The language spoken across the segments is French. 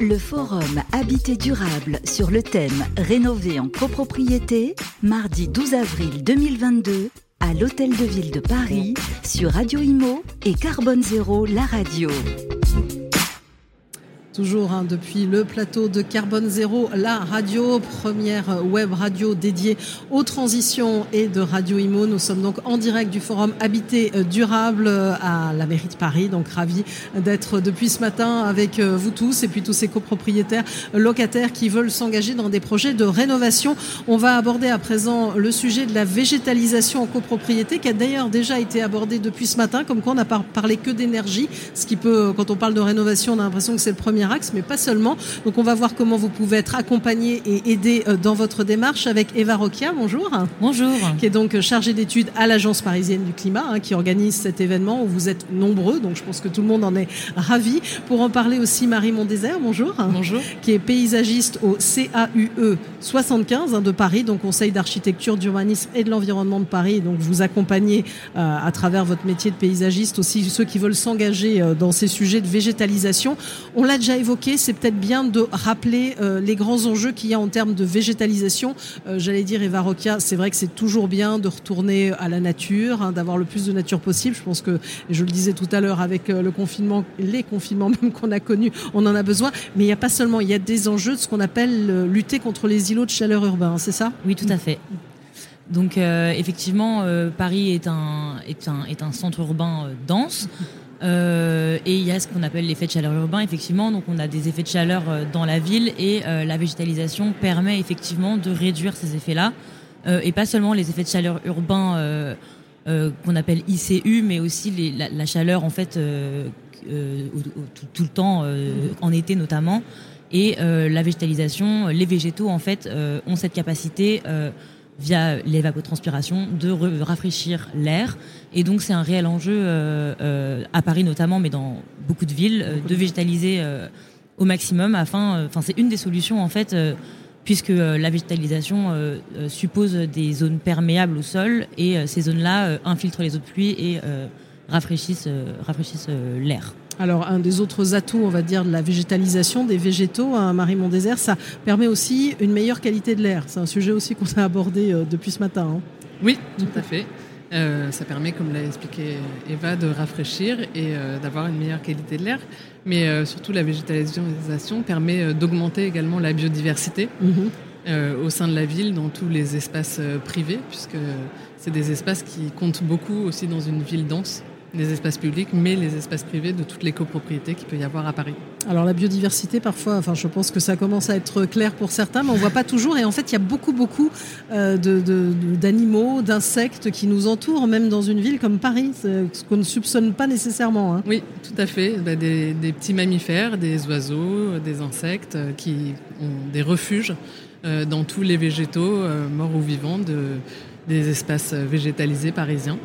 Le forum Habité durable sur le thème Rénover en copropriété, mardi 12 avril 2022 à l'Hôtel de Ville de Paris sur Radio Imo et Carbone Zéro, la radio. Toujours hein, depuis le plateau de Carbone Zéro, la radio, première web radio dédiée aux transitions et de Radio Imo. Nous sommes donc en direct du forum Habité Durable à la mairie de Paris. Donc ravi d'être depuis ce matin avec euh, vous tous et puis tous ces copropriétaires locataires qui veulent s'engager dans des projets de rénovation. On va aborder à présent le sujet de la végétalisation en copropriété qui a d'ailleurs déjà été abordé depuis ce matin, comme quoi on n'a parlé que d'énergie, ce qui peut, quand on parle de rénovation, on a l'impression que c'est le premier axe, mais pas seulement. Donc on va voir comment vous pouvez être accompagné et aidé euh, dans votre démarche avec Eva Roquia. Bonjour. Bonjour. Qui est donc chargée d'études à l'Agence parisienne du climat, hein, qui organise cet événement où vous êtes nombreux. Donc je pense que tout le monde en est ravi. Pour en parler aussi, Marie Mondésert. Bonjour. Bonjour. Qui est paysagiste au CAUE 75 hein, de Paris, donc Conseil d'architecture, d'urbanisme et de l'environnement de Paris. Donc vous accompagnez euh, à travers votre métier de paysagiste aussi ceux qui veulent s'engager euh, dans ces sujets de végétalisation. On l'a déjà évoqué, c'est peut-être bien de rappeler euh, les grands enjeux qu'il y a en termes de végétalisation. Euh, J'allais dire, Eva Roquia, c'est vrai que c'est toujours bien de retourner à la nature, hein, d'avoir le plus de nature possible. Je pense que, je le disais tout à l'heure, avec euh, le confinement, les confinements même qu'on a connus, on en a besoin. Mais il n'y a pas seulement, il y a des enjeux de ce qu'on appelle euh, lutter contre les de chaleur urbains, c'est ça? Oui, tout à fait. Donc euh, effectivement, euh, Paris est un, est, un, est un centre urbain euh, dense. Et il y a ce qu'on appelle l'effet de chaleur urbain, effectivement. Donc, on a des effets de chaleur dans la ville et la végétalisation permet effectivement de réduire ces effets-là. Et pas seulement les effets de chaleur urbain qu'on appelle ICU, mais aussi la, chaleur en fait tout, le temps, en été notamment. Et la végétalisation, les végétaux en fait ont cette capacité via l'évapotranspiration, de rafraîchir l'air. Et donc c'est un réel enjeu euh, euh, à Paris notamment, mais dans beaucoup de villes, euh, de végétaliser au maximum afin. Enfin, c'est une des solutions en fait, puisque la végétalisation suppose des zones perméables au sol et ces zones-là infiltrent les eaux de pluie et rafraîchissent, rafraîchissent l'air. Alors, un des autres atouts, on va dire, de la végétalisation des végétaux à Marie-Mont-Désert, ça permet aussi une meilleure qualité de l'air. C'est un sujet aussi qu'on a abordé euh, depuis ce matin. Hein. Oui, tout à fait. Euh, ça permet, comme l'a expliqué Eva, de rafraîchir et euh, d'avoir une meilleure qualité de l'air. Mais euh, surtout, la végétalisation permet d'augmenter également la biodiversité -hmm. au sein de la ville, dans tous les espaces privés, puisque c'est des espaces qui comptent beaucoup aussi dans une ville dense les espaces publics, mais les espaces privés de toutes les copropriétés qu'il peut y avoir à Paris. Alors la biodiversité, parfois, enfin, je pense que ça commence à être clair pour certains, mais on voit pas toujours. Et en fait, il y a beaucoup, beaucoup euh, d'animaux, d'insectes qui nous entourent, même dans une ville comme Paris, ce qu'on ne soupçonne pas nécessairement. Hein. Oui, tout à fait. Bah, des, des, petits mammifères, des oiseaux, des insectes euh, qui ont des refuges euh, dans tous les végétaux, euh, morts ou vivants, de, des espaces végétalisés parisiens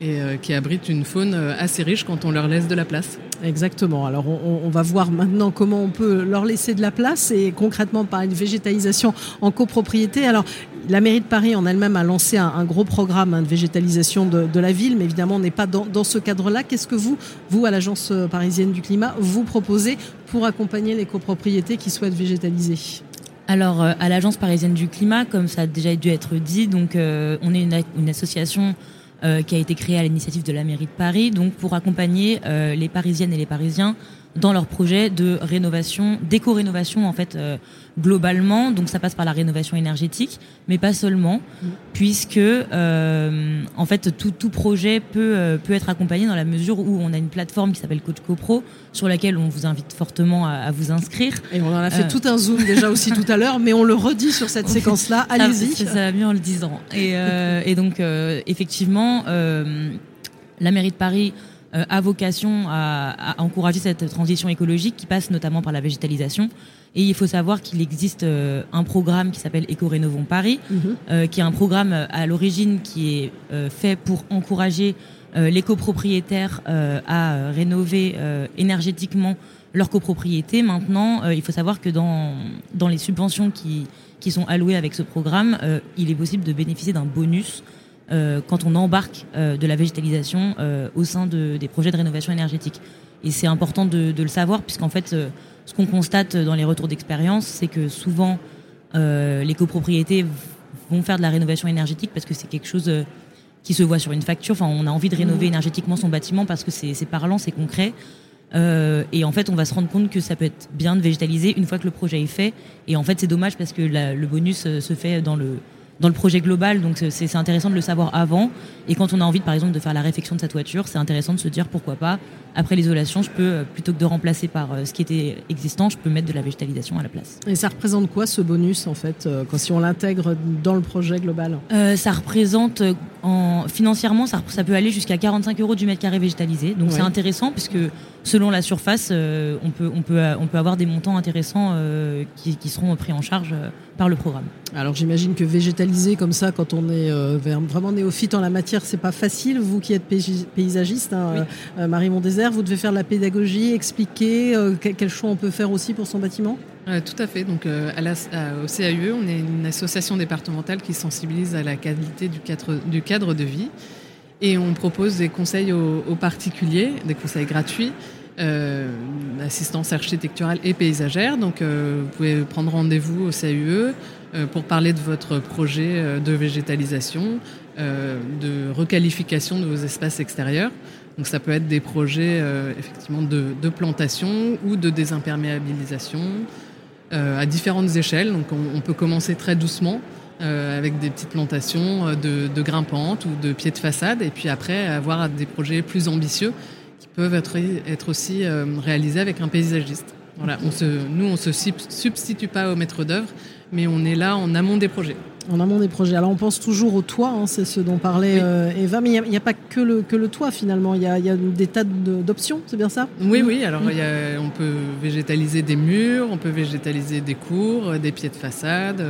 et euh, qui abritent une faune euh, assez riche quand on leur laisse de la place. Exactement. Alors on, on, va voir maintenant comment on peut leur laisser de la place et concrètement par une végétalisation en copropriété. Alors la mairie de Paris en elle-même a lancé un, un, gros programme hein, de végétalisation de, de, la ville, mais évidemment on n'est pas dans, dans ce cadre-là. Qu'est-ce que vous, vous à l'agence parisienne du climat, vous proposez pour accompagner les copropriétés qui souhaitent végétaliser? Alors, euh, à l'Agence parisienne du climat, comme ça a déjà dû être dit, donc euh, on est une, une association euh, qui a été créée à l'initiative de la mairie de Paris, donc pour accompagner euh, les Parisiennes et les Parisiens dans leur projet de rénovation, d'éco-rénovation en fait euh, globalement. Donc ça passe par la rénovation énergétique, mais pas seulement, mmh. puisque euh, en fait tout, tout projet peut euh, peut être accompagné dans la mesure où on a une plateforme qui s'appelle Coach CoPro sur laquelle on vous invite fortement à, à vous inscrire. Et on en a fait euh, tout un zoom déjà aussi tout à l'heure, mais on le redit sur cette séquence-là. Allez-y. Ça, ça, va mieux en le disant. Et, euh, et donc effectivement, la mairie de Paris a vocation à, à, encourager cette transition écologique qui passe notamment par la végétalisation. Et il faut savoir qu'il existe euh, un programme qui s'appelle Éco-Rénovons Paris, -hmm. euh, qui est un programme euh, à l'origine qui est euh, fait pour encourager euh, les copropriétaires à rénover énergétiquement leur copropriété. Maintenant, il faut savoir que dans, dans les subventions qui, qui sont allouées avec ce programme, il est possible de bénéficier d'un bonus euh, quand on embarque euh, de la végétalisation euh, au sein de, des projets de rénovation énergétique. Et c'est important de, de, le savoir puisqu'en fait, ce qu'on constate dans les retours d'expérience, c'est que souvent les copropriétés vont faire de la rénovation énergétique parce que c'est quelque chose qui se voit sur une facture. Enfin, on a envie de rénover mmh. énergétiquement son bâtiment parce que c'est parlant, c'est concret. Euh, et en fait, on va se rendre compte que ça peut être bien de végétaliser une fois que le projet est fait. Et en fait, c'est dommage parce que le bonus euh, se fait dans le dans le projet global, donc c'est intéressant de le savoir avant. Et quand on a envie, par exemple, de faire la réfection de sa toiture, c'est intéressant de se dire pourquoi pas, après l'isolation, je peux, euh, plutôt que de remplacer par ce qui était existant, je peux mettre de la végétalisation à la place. Et ça représente quoi ce bonus, en fait, quand, si on l'intègre dans le projet global? Ça représente, en, financièrement, ça, ça peut aller jusqu'à 45 euros du mètre carré végétalisé. Donc c'est intéressant puisque selon la surface, euh, on, peut, on, peut, on peut avoir des montants intéressants euh, qui, qui, seront pris en charge euh, par le programme. Alors j'imagine que végétaliser comme ça, quand on est vraiment néophyte en la matière, c'est pas facile. Vous qui êtes paysagiste, hein, Marie Vous devez faire de la pédagogie, expliquer quel choix on peut faire aussi pour son bâtiment? Tout à fait. Donc, la, au CAUE, on est une association départementale qui sensibilise à la qualité du cadre, de vie. Et on propose des conseils aux, particuliers, des conseils gratuits, euh, assistance architecturale et paysagère. Donc euh, vous pouvez prendre rendez-vous au CAUE euh, pour parler de votre projet euh, de végétalisation, euh, de requalification de vos espaces extérieurs. Donc ça peut être des projets effectivement de, plantation ou de désimperméabilisation à différentes échelles. On, peut commencer très doucement. Euh, avec des petites plantations euh, de, grimpantes ou de pieds de façade, et puis après avoir des projets plus ambitieux qui peuvent être, aussi euh, réalisés avec un paysagiste. Voilà, on se, nous, on ne se substitue pas au maître d'œuvre, mais on est là en amont des projets. En amont des projets. Alors on pense toujours au toit, hein, c'est ce dont parlait Eva, mais il n'y a, pas que le, que le toit finalement, il y a, y a, des tas d'options, c'est bien ça? Oui, oui, alors y a, on peut végétaliser des murs, on peut végétaliser des cours, des pieds de façade.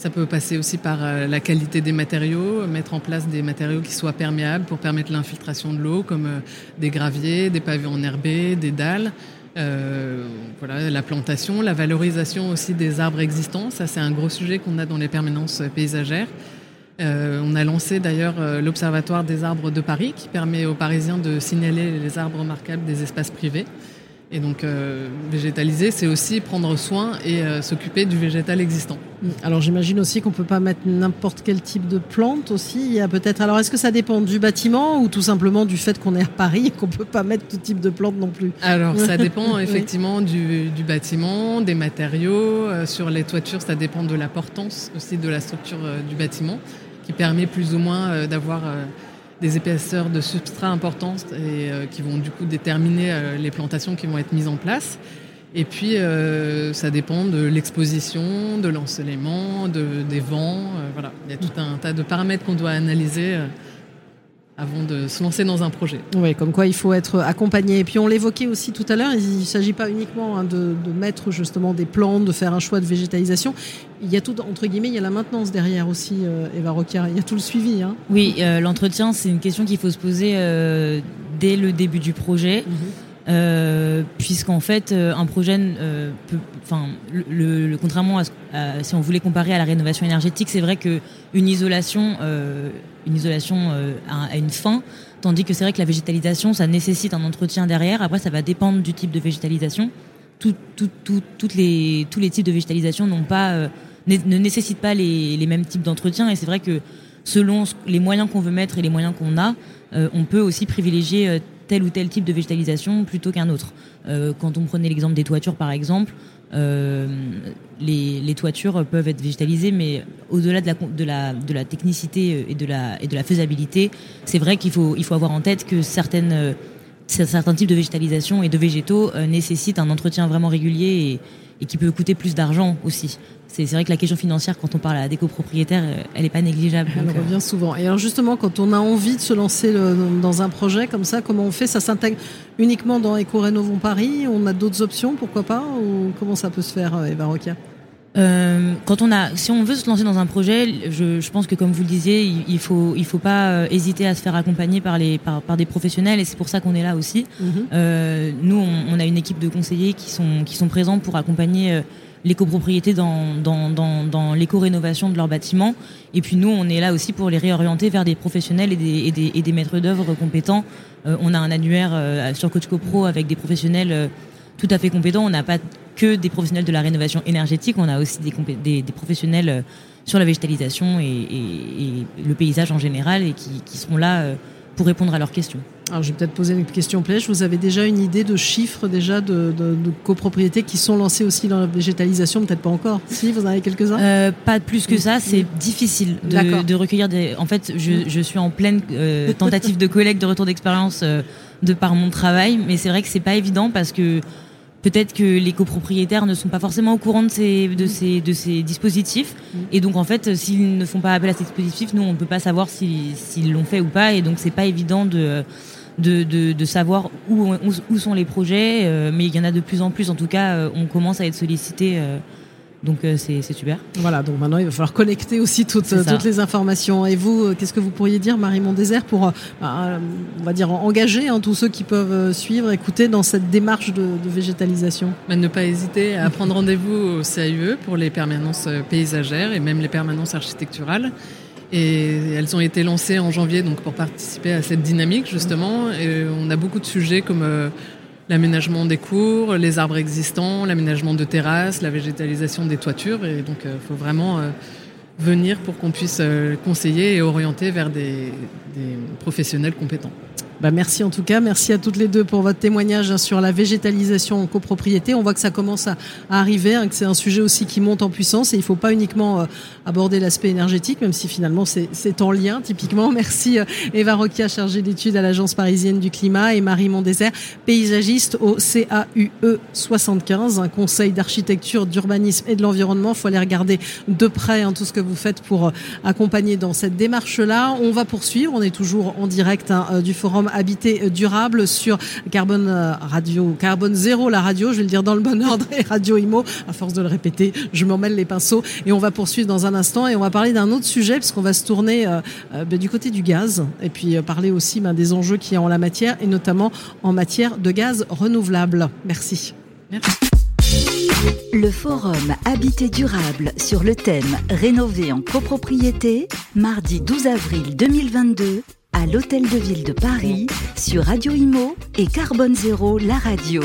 Ça peut passer aussi par euh, la qualité des matériaux, mettre en place des matériaux qui soient perméables pour permettre l'infiltration de l'eau, comme euh, des graviers, des pavés enherbés, des dalles. Euh, voilà, la plantation, la valorisation aussi des arbres existants. Ça, c'est un gros sujet qu'on a dans les permanences paysagères. Euh, on a lancé d'ailleurs l'Observatoire des arbres de Paris qui permet aux Parisiens de signaler les arbres remarquables des espaces privés. Et donc euh, végétaliser, c'est aussi prendre soin et euh, s'occuper du végétal existant. Alors j'imagine aussi qu'on peut pas mettre n'importe quel type de plante aussi. Il y a peut-être. Alors est-ce que ça dépend du bâtiment ou tout simplement du fait qu'on est à Paris et qu'on peut pas mettre tout type de plante non plus? Alors ça dépend effectivement du, du, bâtiment, des matériaux. Euh, sur les toitures, ça dépend de la portance aussi de la structure du bâtiment, qui permet plus ou moins d'avoir des épaisseurs de substrat importantes et euh, qui vont du coup déterminer euh, les plantations qui vont être mises en place. Et puis, euh, ça dépend de l'exposition, de l'ensoleillement, de, des vents. voilà, il y a tout un tas de paramètres qu'on doit analyser avant de se lancer dans un projet. Oui, comme quoi il faut être accompagné. Et puis on l'évoquait aussi tout à l'heure, il ne s'agit pas uniquement hein, de, de, mettre justement des plantes, de faire un choix de végétalisation. Il y a tout, entre guillemets, il y a la maintenance derrière aussi, euh, Eva Rocard. Il y a tout le suivi. Hein. Oui, euh, l'entretien, c'est une question qu'il faut se poser euh, dès le début du projet. Mhm. Euh, puisqu'en fait euh, un projet euh, enfin le, contrairement à, si on voulait comparer à la rénovation énergétique c'est vrai que une isolation une isolation a, une fin tandis que c'est vrai que la végétalisation ça nécessite un entretien derrière. Après ça va dépendre du type de végétalisation. Tout, tout, tout, toutes les tous les types de végétalisation n'ont pas ne nécessitent pas les, les mêmes types d'entretien et c'est vrai que selon les moyens qu'on veut mettre et les moyens qu'on a on peut aussi privilégier tel ou tel type de végétalisation plutôt qu'un autre. Euh, quand on prenait l'exemple des toitures, par exemple, euh, les, toitures peuvent être végétalisées, mais au-delà de la, de, la, de la technicité et de la, et de la faisabilité, c'est vrai qu'il faut, il faut avoir en tête que certaines, certains types de végétalisation et de végétaux euh, nécessitent un entretien vraiment régulier et, et qui peut coûter plus d'argent aussi. C'est vrai que la question financière, quand on parle à des copropriétaires, euh, elle n'est pas négligeable. Elle revient euh. souvent. Et alors justement, quand on a envie de se lancer dans un projet comme ça, comment on fait? Ça s'intègre uniquement dans Eco Rénovons Paris? On a d'autres options, pourquoi pas? Ou comment ça peut se faire, euh, Eva Roquia? Euh, quand on a, si on veut se lancer dans un projet, je, je pense que comme vous le disiez, il, il faut, il faut pas hésiter à se faire accompagner par les, par, par des professionnels, et c'est pour ça qu'on est là aussi. Mm-hmm. euh, nous, on, on, a une équipe de conseillers qui sont, qui sont présents pour accompagner les copropriétés dans, dans, dans, dans l'éco-rénovation de leurs bâtiments. Et puis nous, on est là aussi pour les réorienter vers des professionnels et des, et des, et des maîtres d'œuvre compétents. Euh, on a un annuaire euh, sur Coach CoPro avec des professionnels euh, tout à fait compétents. On n'a pas que des professionnels de la rénovation énergétique, on a aussi des, des, professionnels euh, sur la végétalisation et, le paysage en général et qui, seront là euh, pour répondre à leurs questions. Alors, je vais peut-être poser une question plèche. Vous avez déjà une idée de chiffres déjà de, copropriétés qui sont lancées aussi dans la végétalisation? Peut-être pas encore. Si, vous en avez quelques-uns? Euh, Pas plus que ça. C'est difficile de, recueillir des. En fait, je, suis en pleine tentative de collecte de retour d'expérience de par mon travail, mais c'est vrai que c'est pas évident parce que peut-être que les copropriétaires ne sont pas forcément au courant de ces, de ces, de ces dispositifs. Mm. Et donc, en fait, s'ils ne font pas appel à ces dispositifs, nous, on ne peut pas savoir s'ils l'ont fait ou pas. Et donc, c'est pas évident de, de, de, savoir où, où, sont les projets. Euh, mais il y en a de plus en plus. En tout cas, euh, on commence à être sollicité. Euh, donc euh, c'est super. Voilà, donc maintenant il va falloir connecter aussi toutes, toutes les informations. Et vous, euh, qu'est-ce que vous pourriez dire, Marie Désert, pour, euh, bah, on va dire, engager hein, tous ceux qui peuvent suivre, écouter dans cette démarche de, végétalisation? Bah, Ne pas hésiter à prendre rendez-vous au CAUE pour les permanences paysagères et même les permanences architecturales. Et elles ont été lancées en janvier donc pour participer à cette dynamique justement. Et on a beaucoup de sujets comme l'aménagement des cours, les arbres existants, l'aménagement de terrasses, la végétalisation des toitures. Et donc, il euh, faut vraiment euh, venir pour qu'on puisse euh, conseiller et orienter vers des professionnels compétents. Bah, merci en tout cas, merci à toutes les deux pour votre témoignage hein, sur la végétalisation en copropriété. On voit que ça commence à, arriver, hein, que c'est un sujet aussi qui monte en puissance et il ne faut pas uniquement euh, aborder l'aspect énergétique, même si finalement c'est en lien typiquement. Merci euh, Eva Roquia, chargée d'études à l'Agence parisienne du climat et Marie Mondésert, paysagiste au CAUE 75, un conseil d'architecture, d'urbanisme et de l'environnement. Il faut aller regarder de près hein, tout ce que vous faites pour euh, accompagner dans cette démarche-là. On va poursuivre, on est toujours en direct du forum habité durable sur Carbone euh, Radio, Carbone Zéro, la radio, je vais le dire dans le bon ordre, et Radio Imo. À force de le répéter, je m'en mêle les pinceaux. Et on va poursuivre dans un instant et on va parler d'un autre sujet puisqu'on va se tourner euh, euh, ben, du côté du gaz et puis parler aussi ben, des enjeux qu'il y a en la matière et notamment en matière de gaz renouvelable. Merci. Merci. Le forum Habité durable sur le thème Rénover en copropriété, mardi 12 avril 2022 à l'Hôtel de Ville de Paris sur Radio Imo et Carbone Zéro, la radio.